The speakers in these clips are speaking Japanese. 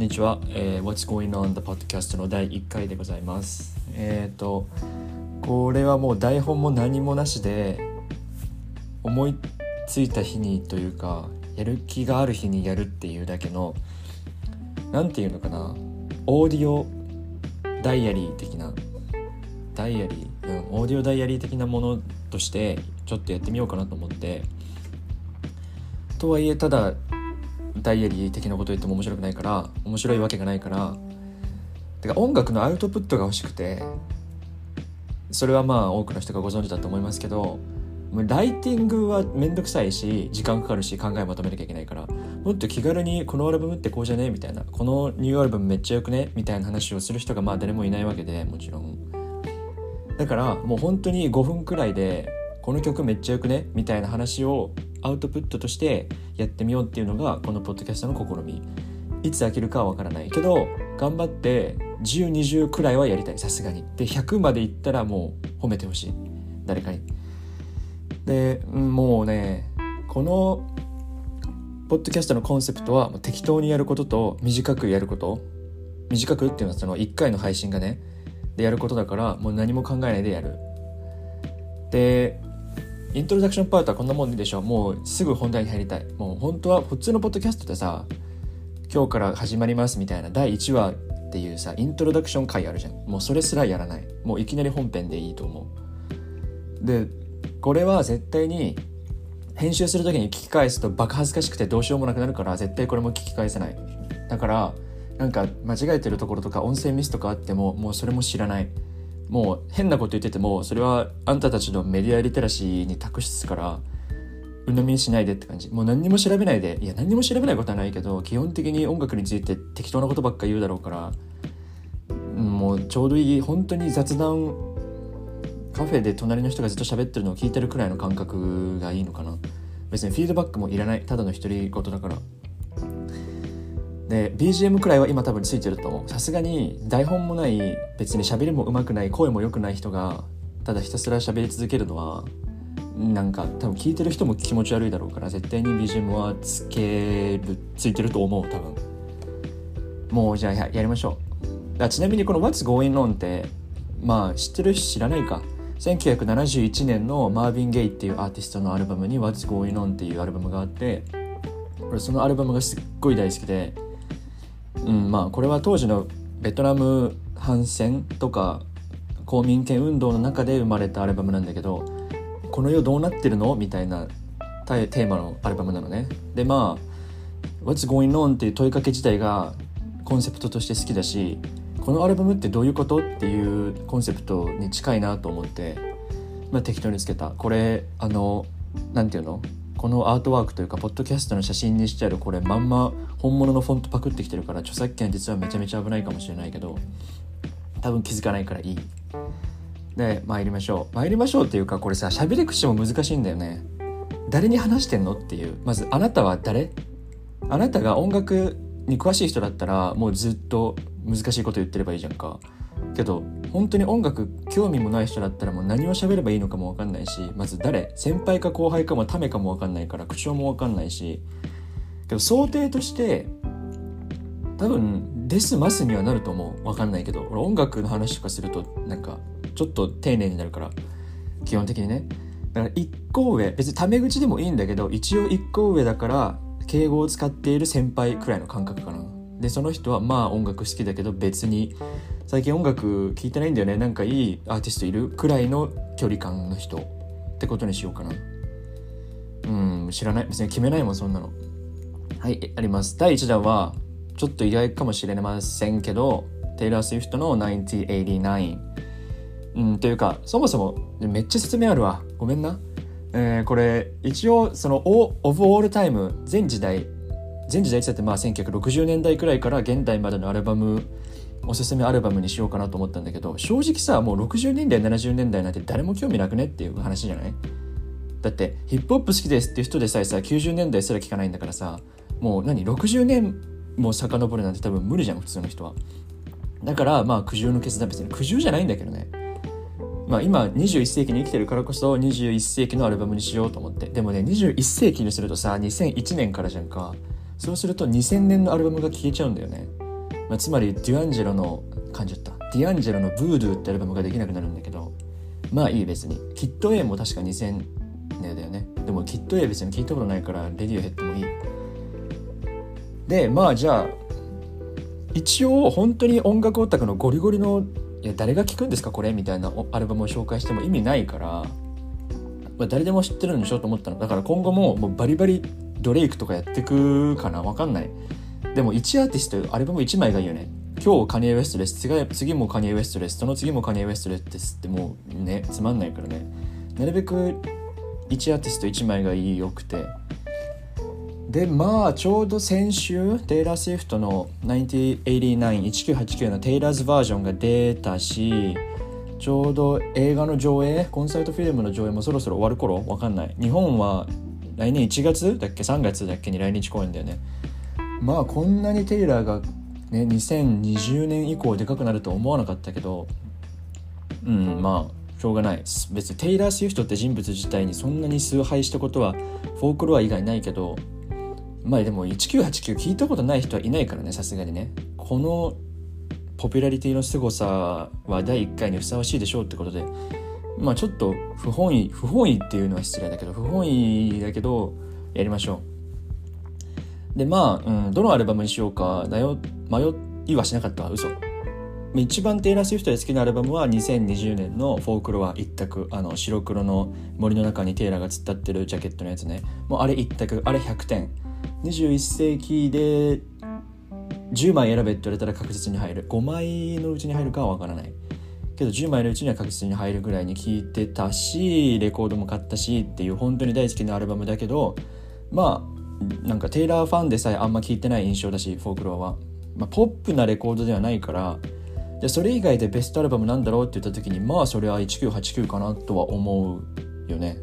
にちは、えー、What's Going On the Podcast の第1回でございます。えっ、ー、とこれはもう台本も何もなしで思いついた日にというかやる気がある日にやるっていうだけの何て言うのかな。オーディオダイアリー的なダイアリー、うん、オーディオダイアリー的なものとしてちょっとやってみようかなと思って。とはいえただダイアリー的なこと言っても面白くないから面白いわけがないから。てか音楽のアウトプットが欲しくてそれはまあ多くの人がご存知だと思いますけどライティングは面倒くさいし時間かかるし考えまとめなきゃいけないからもっと気軽にこのアルバムってこうじゃねみたいな。このニューアルバムめっちゃよくね？みたいな話をする人がまあ誰もいないわけでもちろん。だからもう本当に5分くらいでこの曲めっちゃよくね？みたいな話をアウトプットとしてやってみようっていうのがこのポッドキャストの試み。いつ飽きるかは分からないけど頑張って1020くらいはやりたい。さすがに。で100までいったらもう褒めてほしい。誰かに。でもうねこのポッドキャストのコンセプトは適当にやることと短くやること。短くっていうのはその1回の配信がね。でやることだからもう何も考えないでやる。でイントロダクションパートはこんなもんでしょ。もうすぐ本題に入りたい。もう本当は普通のポッドキャストでさ今日から始まりますみたいな。第1話っていうさイントロダクション回あるじゃん。もうそれすらやらない。もういきなり本編でいいと思う。でこれは絶対に編集する時に聞き返すとバカ恥ずかしくてどうしようもなくなるから絶対これも聞き返せない。だからなんか間違えてるところとか音声ミスとかあってももうそれも知らない。もう変なこと言っててもそれはあんたたちのメディアリテラシーに託すから鵜呑みにしないでって感じ。もう何にも調べないで。いや何にも調べないことはないけど基本的に音楽について適当なことばっか言うだろうからもうちょうどいい本当に雑談カフェで隣の人がずっと喋ってるのを聞いてるくらいの感覚がいいのかな。別にフィードバックもいらない。ただの独り言だから。で BGM くらいは今多分ついてると思う。さすがに台本もない別に喋りも上手くない声も良くない人がただひたすら喋り続けるのはなんか多分聞いてる人も気持ち悪いだろうから絶対に BGM はつけるついてると思う多分。もうじゃあやりましょう。ちなみにこの What's Going On ってまあ知ってる？知らないか。1971年のマーヴィン・ゲイっていうアーティストのアルバムに What's Going On っていうアルバムがあって俺そのアルバムがすっごい大好きでうんまあこれは当時のベトナム反戦とか公民権運動の中で生まれたアルバムなんだけどこの世どうなってるのみたいなテーマのアルバムなのねでまあ「What's Going On?」っていう問いかけ自体がコンセプトとして好きだしこのアルバムってどういうことっていうコンセプトに近いなと思って、まあ、適当につけたこれあの何て言うの？このアートワークというかポッドキャストの写真にしてあるこれまんま本物のフォントパクってきてるから著作権実はめちゃめちゃ危ないかもしれないけど多分気づかないからいい。で参りましょう。参りましょうっていうかこれさ喋り口も難しいんだよね。誰に話してんのっていう。まずあなたは誰？あなたが音楽に詳しい人だったらもうずっと難しいこと言ってればいいじゃんか。けど本当に音楽興味もない人だったらもう何を喋ればいいのかも分かんないしまず誰？先輩か後輩かもためかも分かんないから口調も分かんないし。けど想定として多分デスマスにはなると思う。分かんないけど。俺音楽の話とかするとなんかちょっと丁寧になるから。基本的にね。だから1個上別にタメ口でもいいんだけど一応1個上だから敬語を使っている先輩くらいの感覚かな。でその人はまあ音楽好きだけど別に最近音楽聴いてないんだよね。なんかいいアーティストいるくらいの距離感の人ってことにしようかな。うん知らない。別に決めないもんそんなの。はいあります。第1弾はちょっと意外かもしれませんけどテイラー・スウィフトの1989うんというかそもそもめっちゃ説明あるわ。ごめんな。えー、これ一応そのオブ・オールタイム全時代全時代ってまあ1960年代くらいから現代までのアルバムおすすめアルバムにしようかなと思ったんだけど正直さもう60年代70年代なんて誰も興味なくねっていう話じゃない？だってヒップホップ好きですっていう人でさえさ90年代すら聞かないんだからさもう何？60年も遡るなんて多分無理じゃん普通の人は。だからまあ苦渋の決断別に苦渋じゃないんだけどね。まあ今21世紀に生きてるからこそ21世紀のアルバムにしようと思って。でもね21世紀にするとさ2001年からじゃんか。そうすると2000年のアルバムが消えちゃうんだよね。まあ、つまりデュアンジェロの感じだった。ディアンジェロの「ブードゥ」ってアルバムができなくなるんだけどまあいい別に。キット A も確か2000年だよね。でもキット A 別に聞いたことないからレディオヘッドもいい。でまあじゃあ一応本当に音楽オタクのゴリゴリのいや誰が聴くんですかこれ？みたいなアルバムを紹介しても意味ないから、まあ、誰でも知ってるんでしょと思ったの。だから今後ももうバリバリドレイクとかやってくかな？わかんない。でも1アーティストアルバム1枚がいいよね。今日カニエ・ウエストです次もカニエ・ウエストですその次もカニエ・ウエストですってもうねつまんないからね。なるべく1アーティスト1枚がいいよくて。でまあちょうど先週テイラー・スウィフトの1989-1989のテイラーズバージョンが出たしちょうど映画の上映コンサートフィルムの上映もそろそろ終わる頃？わかんない。日本は来年1月だっけ？3月だっけに来日公演だよね。まあこんなにテイラーがね2020年以降でかくなると思わなかったけどうんまあしょうがない。別にテイラー・スウィフトって人物自体にそんなに崇拝したことはフォークロア以外ないけどまあでも1989聞いたことない人はいないからねさすがにね。このポピュラリティの凄さは第1回にふさわしいでしょうってことでまあちょっと不本意不本意っていうのは失礼だけど不本意だけどやりましょう。でまあ、うん、どのアルバムにしようか迷いはしなかった。わ嘘一番テイラー・スウィフトで好きなアルバムは2020年のフォークロア一択あの白黒の森の中にテイラーが突っ立ってるジャケットのやつね。もうあれ一択あれ100点。21世紀で10枚選べって言われたら確実に入る。5枚のうちに入るかは分からない。けど10枚のうちには確実に入るぐらいに聴いてたしレコードも買ったしっていう本当に大好きなアルバムだけどまあなんかテイラーファンでさえあんま聴いてない印象だしフォークロアは、まあ、ポップなレコードではないからじゃそれ以外でベストアルバムなんだろうって言った時にまあそれは1989かなとは思うよね。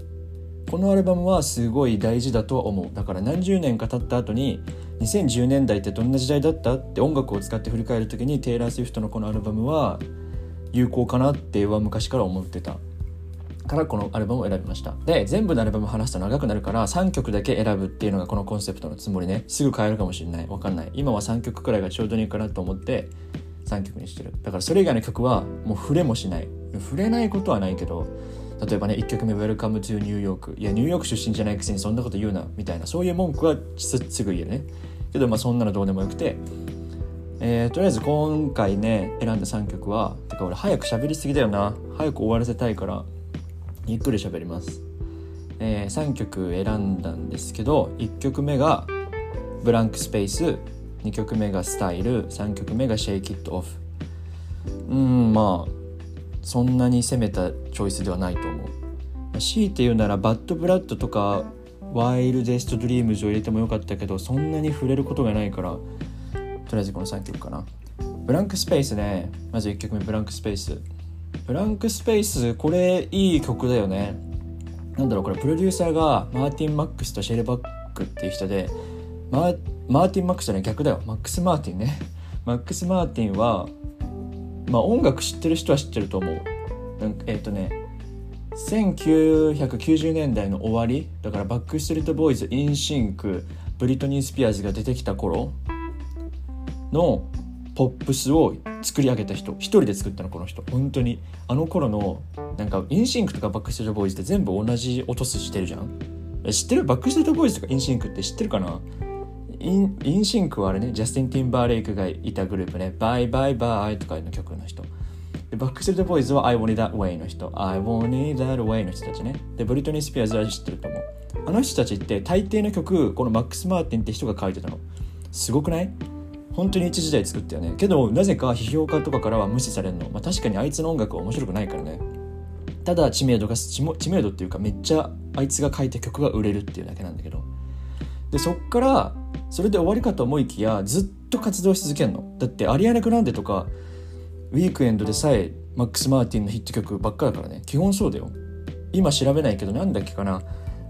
このアルバムはすごい大事だとは思う。だから何十年か経った後に2010年代ってどんな時代だったって音楽を使って振り返る時にテイラー・スウィフトのこのアルバムは有効かなっては昔から思ってた。からこのアルバムを選びました。で全部のアルバム話すと長くなるから3曲だけ選ぶっていうのがこのコンセプトのつもりね。すぐ変えるかもしれない。わかんない。今は3曲くらいがちょうどいいかなと思って3曲にしてる。だからそれ以外の曲はもう触れもしない。触れないことはないけど例えばね1曲目「Welcome to New York」いやニューヨーク出身じゃないくせにそんなこと言うな。みたいな。そういう文句はすぐ言えるね。けどまあそんなのどうでもよくて。えー、とりあえず今回ね選んだ3曲はか俺早く喋りすぎだよな。早く終わらせたいからゆっくり喋ります、えー、3曲選んだんですけど1曲目が「ブランクスペース」2曲目が「スタイル」3曲目が「シェイキットオフ」うんまあそんなに攻めたチョイスではないと思う。強いて言うならバッドブラッドとかワイルデストドリームズを入れてもよかったけどそんなに触れることがないからとりあえずこの3曲かな。ブランクスペースねまず1曲目ブランクスペース。ブランクスペースこれいい曲だよね。なんだろうこれプロデューサーがマーティン・マックスとシェルバックっていう人でマーティン・マックスじゃない逆だよ。マックス・マーティンね。マックス・マーティンはまあ音楽知ってる人は知ってると思う。えっ、ー、とね1990年代の終わり。だからバックストリートボーイズインシンクブリトニー・スピアーズが出てきた頃のポップスを作り上げた人一人で作ったのこの人。本当に。あの頃のなんかインシンクとかバックストリートボーイズって全部同じ音数してるじゃん？知ってる？バックストリートボーイズとかインシンクって知ってるかな？インインシンクはあれねジャスティン・ティンバーレイクがいたグループね「バイバイバイ」とかの曲の人。でバックストリートボーイズは I want it that way の人。I want it that way の人たちね。でブリトニー・スピアーズは知ってると思う。あの人たちって大抵の曲このマックス・マーティンって人が書いてたの。すごくない？本当に一時代作ったよね。けどなぜか批評家とかからは無視されるの、まあ、確かにあいつの音楽は面白くないからね。ただ知名度が知名度っていうかめっちゃあいつが書いた曲が売れるっていうだけなんだけど。でそっからそれで終わりかと思いきやずっと活動し続けるの。だってアリアナ・グランデとかウィークエンドでさえマックス・マーティンのヒット曲ばっかだからね。基本そうだよ。今調べないけどなんだっけかな。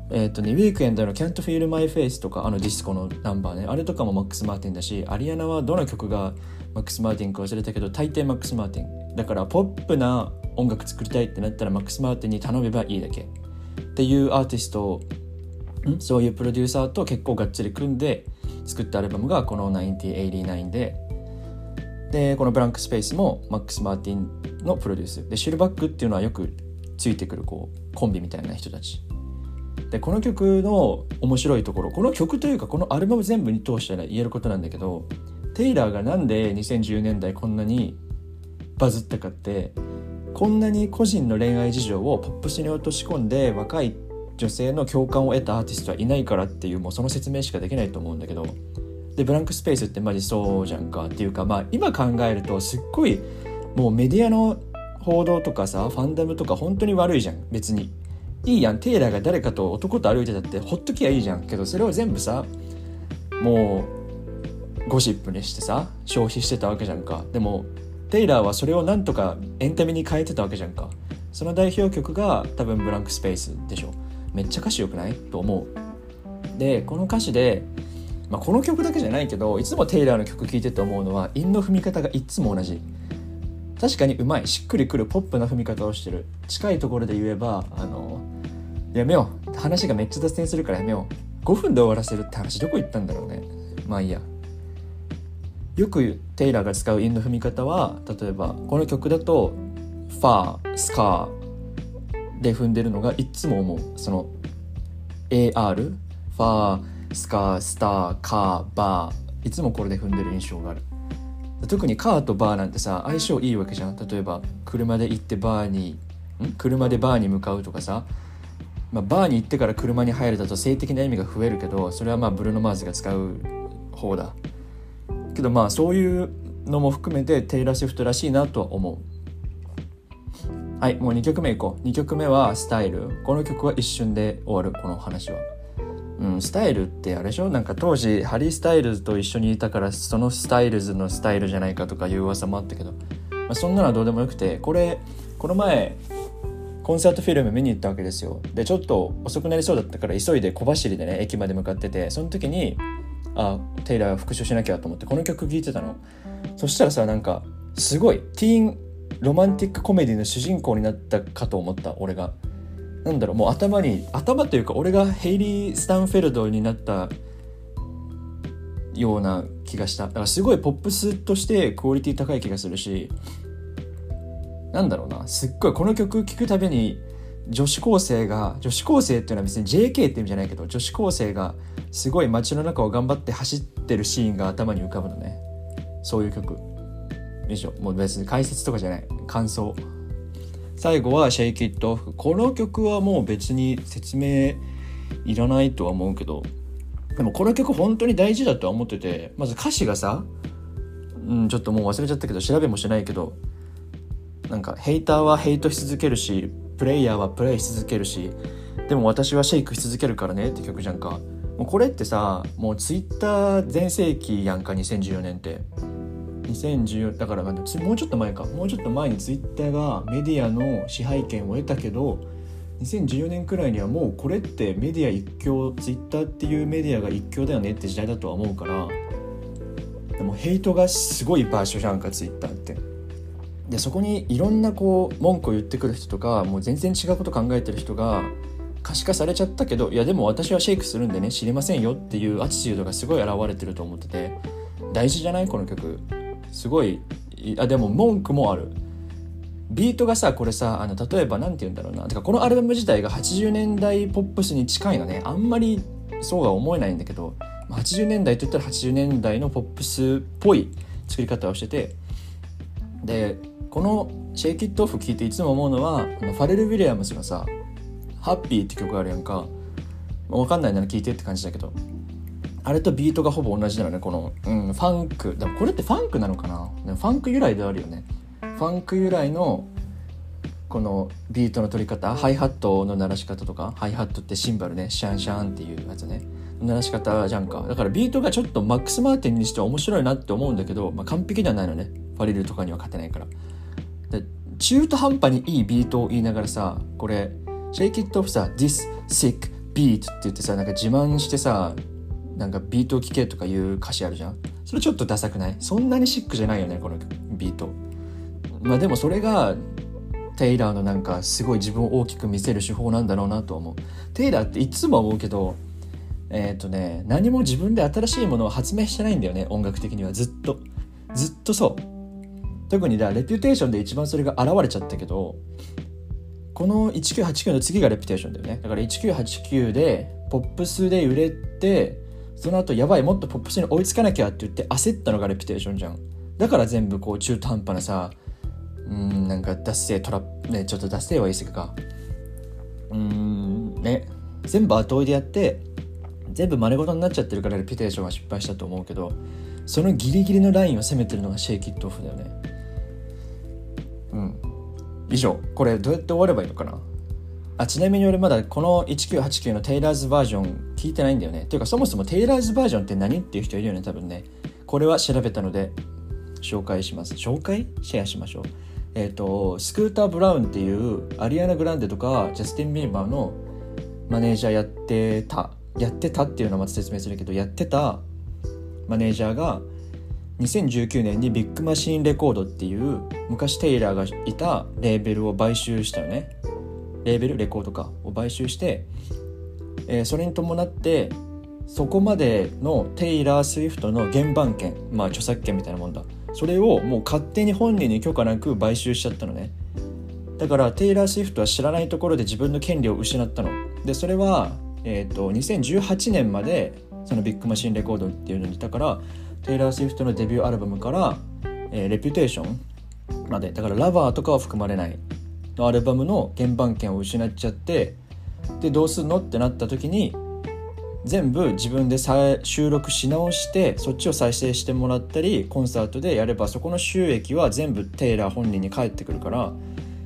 えっ、ー、とねウィークエンドの Can't Feel My Face とかあのディスコのナンバーね。あれとかもマックス・マーティンだしアリアナはどの曲がマックス・マーティンか忘れたけど大抵マックス・マーティン。だからポップな音楽作りたいってなったらマックス・マーティンに頼めばいいだけ。っていうアーティストんそういうプロデューサーと結構がっつり組んで作ったアルバムがこの1989で。でこの「ブランクスペース」もマックス・マーティンのプロデュース。でシルバックっていうのはよくついてくるこうコンビみたいな人たち。でこの曲の面白いところこの曲というかこのアルバム全部に通して言えることなんだけどテイラーがなんで2010年代こんなにバズったかってこんなに個人の恋愛事情をポップスに落とし込んで若い女性の共感を得たアーティストはいないからっていうもうその説明しかできないと思うんだけどでブランクスペースってマジそうじゃんかっていうかまあ今考えるとすっごいもうメディアの報道とかさファンダムとか本当に悪いじゃん別に。いいやん。テイラーが誰かと男と歩いてたってほっときゃいいじゃん。けどそれを全部さもうゴシップにしてさ消費してたわけじゃんか。でもテイラーはそれをなんとかエンタメに変えてたわけじゃんか。その代表曲が多分ブランクスペースでしょ。めっちゃ歌詞良くない？と思う。でこの歌詞で、まあ、この曲だけじゃないけどいつもテイラーの曲聴いてて思うのは韻の踏み方がいつも同じ。確かにうまいしっくりくるポップな踏み方をしてる。近いところで言えばあのやめよう。話がめっちゃ脱線するからやめよう。5分で終わらせるって話どこ行ったんだろうね。まあいいや。よくテイラーが使う韻の踏み方は例えばこの曲だとファースカーで踏んでるのがいつも思う。その AR ファースカースターカーバーいつもこれで踏んでる印象がある。特にカーとバーなんてさ相性いいわけじゃん。例えば車で行ってバーにん？車でバーに向かうとかさ。まあ、バーに行ってから車に入るだと性的な意味が増えるけどそれはまあブルーノ・マーズが使う方だ。けどまあそういうのも含めてテイラー・シフトらしいなとは思う。はいもう2曲目いこう。2曲目は「スタイル」この曲は一瞬で終わるこの話はうんスタイルってあれでしょ？なんか当時ハリー・スタイルズと一緒にいたからそのスタイルズのスタイルじゃないかとかいう噂もあったけど、まあ、そんなのはどうでもよくてこれこの前コンサートフィルム見に行ったわけですよ。でちょっと遅くなりそうだったから急いで小走りでね駅まで向かっててその時にあテイラー復唱しなきゃと思ってこの曲聴いてたの。そしたらさなんかすごいティーンロマンティックコメディの主人公になったかと思った俺が。なんだろうもう頭に頭というか俺がヘイリー・スタンフェルドになったような気がした。だからすごいポップスとしてクオリティ高い気がするしなんだろうなすっごいこの曲聴くたびに女子高生が女子高生っていうのは別に JK って意味じゃないけど女子高生がすごい街の中を頑張って走ってるシーンが頭に浮かぶのね。そういう曲。以上。もう別に解説とかじゃない。感想。最後は「シェイキットオフ」この曲はもう別に説明いらないとは思うけど。でもこの曲本当に大事だとは思っててまず歌詞がさうんちょっともう忘れちゃったけど調べもしないけどなんかヘイターはヘイトし続けるしプレイヤーはプレイし続けるしでも私はシェイクし続けるからねって曲じゃんか。もうこれってさもうツイッター全盛期やんか2014年って。2014だからもうちょっと前か。もうちょっと前にツイッターがメディアの支配権を得たけど2014年くらいにはもうこれってメディア一強ツイッターっていうメディアが一強だよねって時代だとは思うからでもヘイトがすごい場所じゃんかツイッターって。でそこにいろんなこう文句を言ってくる人とかもう全然違うこと考えてる人が可視化されちゃったけどいやでも私はシェイクするんでね知りませんよっていうアティチュードがすごい現れてると思ってて大事じゃない？この曲。すごいあでも文句もある。ビートがさこれさあの例えば何て言うんだろうな。てかこのアルバム自体が80年代ポップスに近いのね。あんまりそうは思えないんだけど。80年代といったら80年代のポップスっぽい作り方をしてて。でこの「シェイキットオフ」聴いていつも思うのはファレル・ウィリアムスのさ「ハッピー」って曲あるやんか。分かんないなら聴いてって感じだけど。あれとビートがほぼ同じなのねこの、うん、ファンク。でもこれってファンクなのかな？ファンク由来であるよね。ファンク由来のこのビートの取り方？ハイハットの鳴らし方とか？ハイハットってシンバルね。シャンシャンっていうやつね。鳴らし方じゃんか。だからビートがちょっとマックス・マーティンにしては面白いなって思うんだけど、まあ、完璧ではないのね。ファレルとかには勝てないから。で中途半端にいいビートを言いながらさこれ「Shake It Off」さ「This Sick Beat」って言ってさなんか自慢してさなんかビートを聴けとかいう歌詞あるじゃん？それちょっとダサくない？そんなにシックじゃないよねこのビート。まあでもそれがテイラーのなんかすごい自分を大きく見せる手法なんだろうなと思う。テイラーっていつも思うけどえっ、ー、とね何も自分で新しいものを発明してないんだよね音楽的には。ずっと。ずっとそう。特にだレピュテーションで一番それが現れちゃったけどこの1989の次がレピュテーションだよね。だから1989でポップスで売れてその後やばいもっとポップスに追いつかなきゃって言って焦ったのがレピュテーションじゃん。だから全部こう中途半端なさうんなんか脱製トラップねちょっと脱製は言い過ぎか。うんね。全部後追いでやって全部真似事になっちゃってるからレピュテーションは失敗したと思うけどそのギリギリのラインを攻めてるのがシェイキットオフだよね。うん。以上。これどうやって終わればいいのかな？あちなみに俺まだこの1989のテイラーズバージョン聞いてないんだよね。ていうかそもそもテイラーズバージョンって何っていう人いるよね多分ね。これは調べたので紹介します。紹介？シェアしましょう。えっ、ー、とスクーター・ブラウンっていうアリアナ・グランデとかジャスティン・ビーバーのマネージャーやってた。やってたっていうのはまた説明するけどやってたマネージャーが2019年にビッグマシーンレコードっていう昔テイラーがいたレーベルを買収したよね。レーベルレコードかを買収して、えー、それに伴ってそこまでのテイラー・スウィフトの原版権まあ著作権みたいなもんだ。それをもう勝手に本人に許可なく買収しちゃったのね。だからテイラー・スウィフトは知らないところで自分の権利を失ったの。でそれは、えーと、2018年までそのビッグマシンレコードっていうのにいたからテイラー・スウィフトのデビューアルバムから「えー、レピュテーション」まで。だから「ラバー」とかは含まれない。のアルバムの原版権を失っちゃってでどうすんのってなった時に全部自分で収録し直してそっちを再生してもらったりコンサートでやればそこの収益は全部テイラー本人に返ってくるから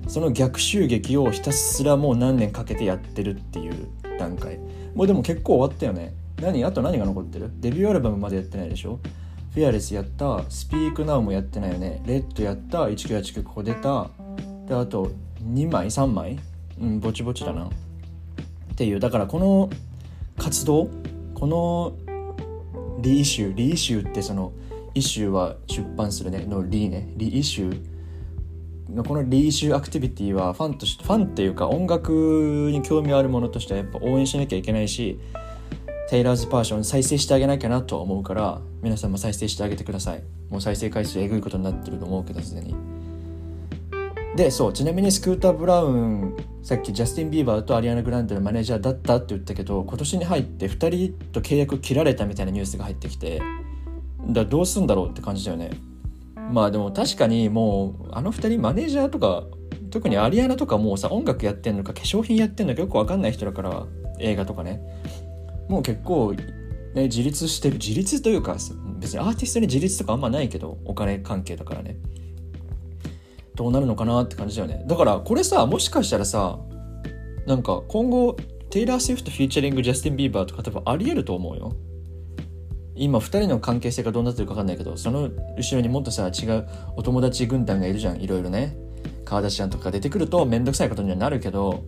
その逆襲劇をひたすらもう何年かけてやってるっていう段階。もうでも結構終わったよね。何？あと何が残ってる？デビューアルバムまでやってないでしょ？ Fearless やった。 Speak Now もやってないよね。 Red やった。1989ここ出た。であと2枚3枚？うんぼちぼちだな。っていうだからこの活動この reissue reissue ってその issue は出版するねの re ね。 reissue のこの reissue activity はファンとしてファンっていうか音楽に興味あるものとしてはやっぱ応援しなきゃいけないしテイラーズパーション再生してあげなきゃなと思うから皆さんも再生してあげてください。もう再生回数えぐいことになってると思うけどすでに。でそうちなみにスクーター・ブラウンさっきジャスティン・ビーバーとアリアナ・グランデのマネージャーだったって言ったけど今年に入って2人と契約切られたみたいなニュースが入ってきてだどうすんだろうって感じだよね。まあでも確かにもうあの2人マネージャーとか特にアリアナとかもうさ音楽やってんのか化粧品やってんのかよく分かんない人だから映画とかね。もう結構、ね、自立してる自立というか別にアーティストに自立とかあんまないけどお金関係だからね。どうなるのかなって感じだよね。だからこれさもしかしたらさなんか今後テイラー・スウィフト featuring・ジャスティン・ビーバーとか多分ありえると思うよ。今2人の関係性がどうなってるか分かんないけどその後ろにもっとさ違うお友達軍団がいるじゃん。いろいろね。カーダシアンとか出てくると面倒くさいことにはなるけど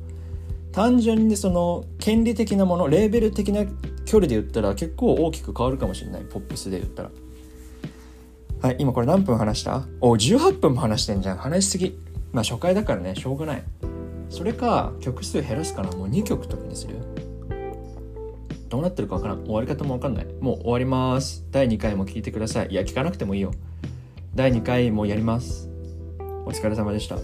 単純にその権利的なものレーベル的な距離で言ったら結構大きく変わるかもしれない。ポップスで言ったら。はい、今これ何分話した？お、18分も話してんじゃん。話しすぎ。まあ初回だからね、しょうがない。それか、曲数減らすから。もう2曲とかにする？どうなってるかわからん。終わり方もわかんない。もう終わります。第2回も聞いてください。いや、聞かなくてもいいよ。第2回もやります。お疲れ様でした。